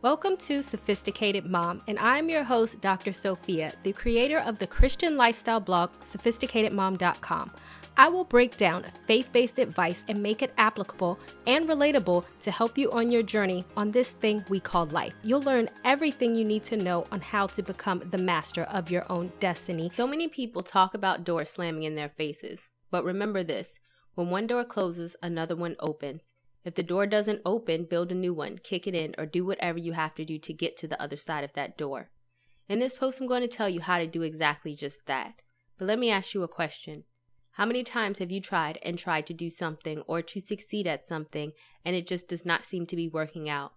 Welcome to Sophisticated Mom, and I'm your host, Dr. Sophia, the creator of the Christian lifestyle blog, sophisticatedmom.com. I will break down faith based advice and make it applicable and relatable to help you on your journey on this thing we call life. You'll learn everything you need to know on how to become the master of your own destiny. So many people talk about doors slamming in their faces, but remember this when one door closes, another one opens. If the door doesn't open, build a new one, kick it in, or do whatever you have to do to get to the other side of that door. In this post, I'm going to tell you how to do exactly just that. But let me ask you a question. How many times have you tried and tried to do something or to succeed at something and it just does not seem to be working out?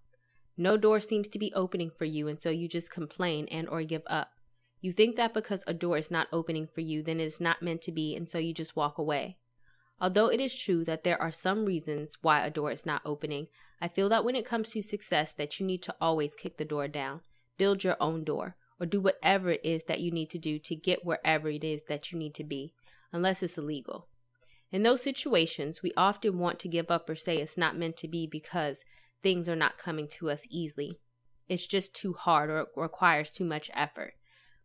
No door seems to be opening for you and so you just complain and or give up. You think that because a door is not opening for you, then it is not meant to be and so you just walk away. Although it is true that there are some reasons why a door is not opening, I feel that when it comes to success that you need to always kick the door down, build your own door, or do whatever it is that you need to do to get wherever it is that you need to be unless it's illegal. In those situations, we often want to give up or say it's not meant to be because things are not coming to us easily. It's just too hard or requires too much effort.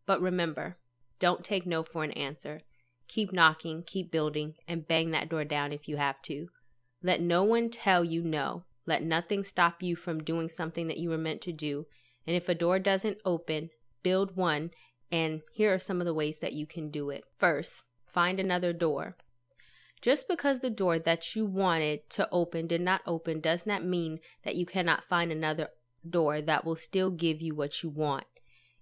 But remember, don't take no for an answer. Keep knocking, keep building, and bang that door down if you have to. Let no one tell you no. Let nothing stop you from doing something that you were meant to do. And if a door doesn't open, build one. And here are some of the ways that you can do it. First, find another door. Just because the door that you wanted to open did not open does not mean that you cannot find another door that will still give you what you want.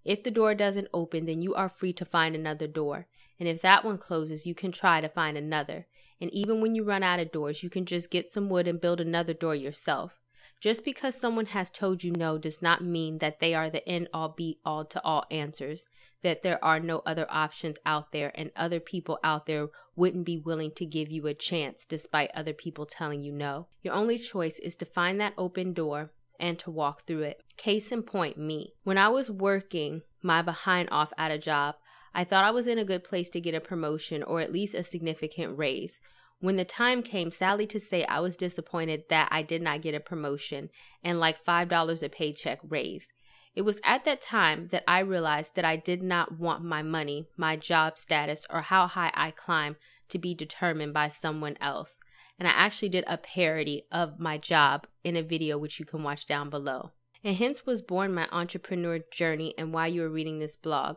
If the door doesn't open, then you are free to find another door. And if that one closes, you can try to find another. And even when you run out of doors, you can just get some wood and build another door yourself. Just because someone has told you no does not mean that they are the end all be all to all answers, that there are no other options out there and other people out there wouldn't be willing to give you a chance despite other people telling you no. Your only choice is to find that open door and to walk through it. Case in point, me. When I was working my behind off at a job, I thought I was in a good place to get a promotion or at least a significant raise. When the time came, sadly to say, I was disappointed that I did not get a promotion and like $5 a paycheck raise. It was at that time that I realized that I did not want my money, my job status, or how high I climb to be determined by someone else. And I actually did a parody of my job in a video which you can watch down below. And hence was born my entrepreneur journey and why you are reading this blog.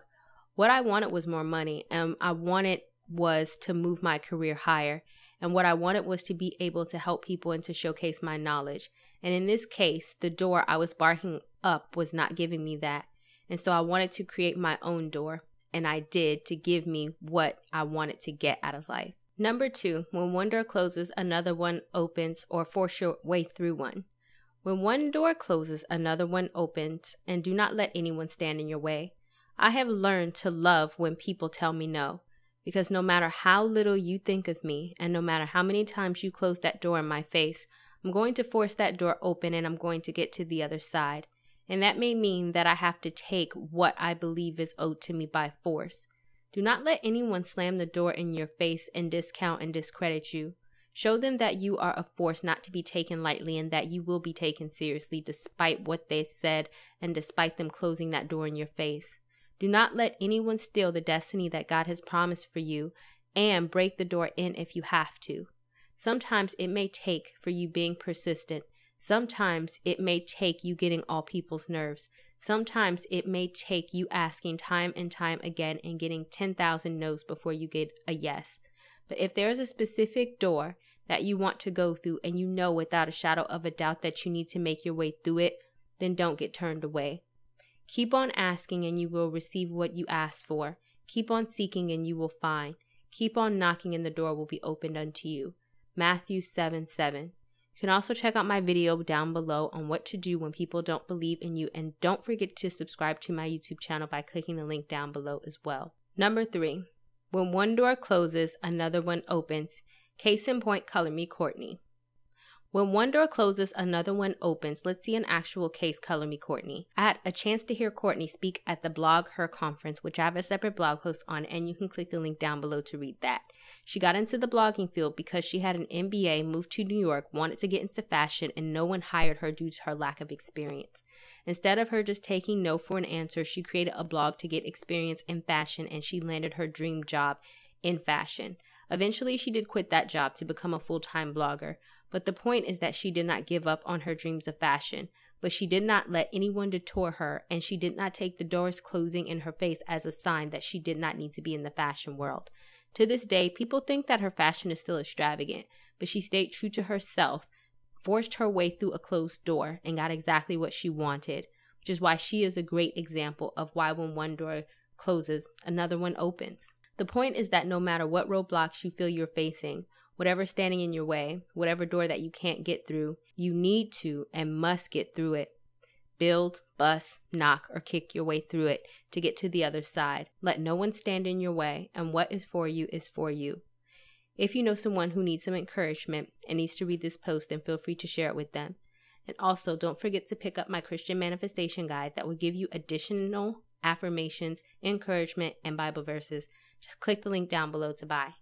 What I wanted was more money, and I wanted was to move my career higher. And what I wanted was to be able to help people and to showcase my knowledge. And in this case, the door I was barking up was not giving me that. And so I wanted to create my own door. And I did to give me what I wanted to get out of life. Number two, when one door closes, another one opens or force your way through one. When one door closes, another one opens, and do not let anyone stand in your way. I have learned to love when people tell me no. Because no matter how little you think of me, and no matter how many times you close that door in my face, I'm going to force that door open and I'm going to get to the other side. And that may mean that I have to take what I believe is owed to me by force. Do not let anyone slam the door in your face and discount and discredit you. Show them that you are a force not to be taken lightly and that you will be taken seriously despite what they said and despite them closing that door in your face. Do not let anyone steal the destiny that God has promised for you and break the door in if you have to. Sometimes it may take for you being persistent. Sometimes it may take you getting all people's nerves. Sometimes it may take you asking time and time again and getting 10,000 no's before you get a yes. But if there is a specific door that you want to go through and you know without a shadow of a doubt that you need to make your way through it, then don't get turned away. Keep on asking and you will receive what you ask for. Keep on seeking and you will find. Keep on knocking and the door will be opened unto you. Matthew 7 7. You can also check out my video down below on what to do when people don't believe in you. And don't forget to subscribe to my YouTube channel by clicking the link down below as well. Number three, when one door closes, another one opens. Case in point, color me Courtney. When one door closes, another one opens. Let's see an actual case. Color me, Courtney. I had a chance to hear Courtney speak at the BlogHer conference, which I have a separate blog post on, and you can click the link down below to read that. She got into the blogging field because she had an MBA, moved to New York, wanted to get into fashion, and no one hired her due to her lack of experience. Instead of her just taking no for an answer, she created a blog to get experience in fashion, and she landed her dream job in fashion. Eventually, she did quit that job to become a full time blogger. But the point is that she did not give up on her dreams of fashion, but she did not let anyone detour her, and she did not take the doors closing in her face as a sign that she did not need to be in the fashion world. To this day, people think that her fashion is still extravagant, but she stayed true to herself, forced her way through a closed door, and got exactly what she wanted, which is why she is a great example of why when one door closes, another one opens. The point is that no matter what roadblocks you feel you're facing, whatever's standing in your way, whatever door that you can't get through, you need to and must get through it. Build, bust, knock, or kick your way through it to get to the other side. Let no one stand in your way, and what is for you is for you. If you know someone who needs some encouragement and needs to read this post, then feel free to share it with them. And also, don't forget to pick up my Christian Manifestation Guide that will give you additional affirmations, encouragement, and Bible verses. Just click the link down below to buy.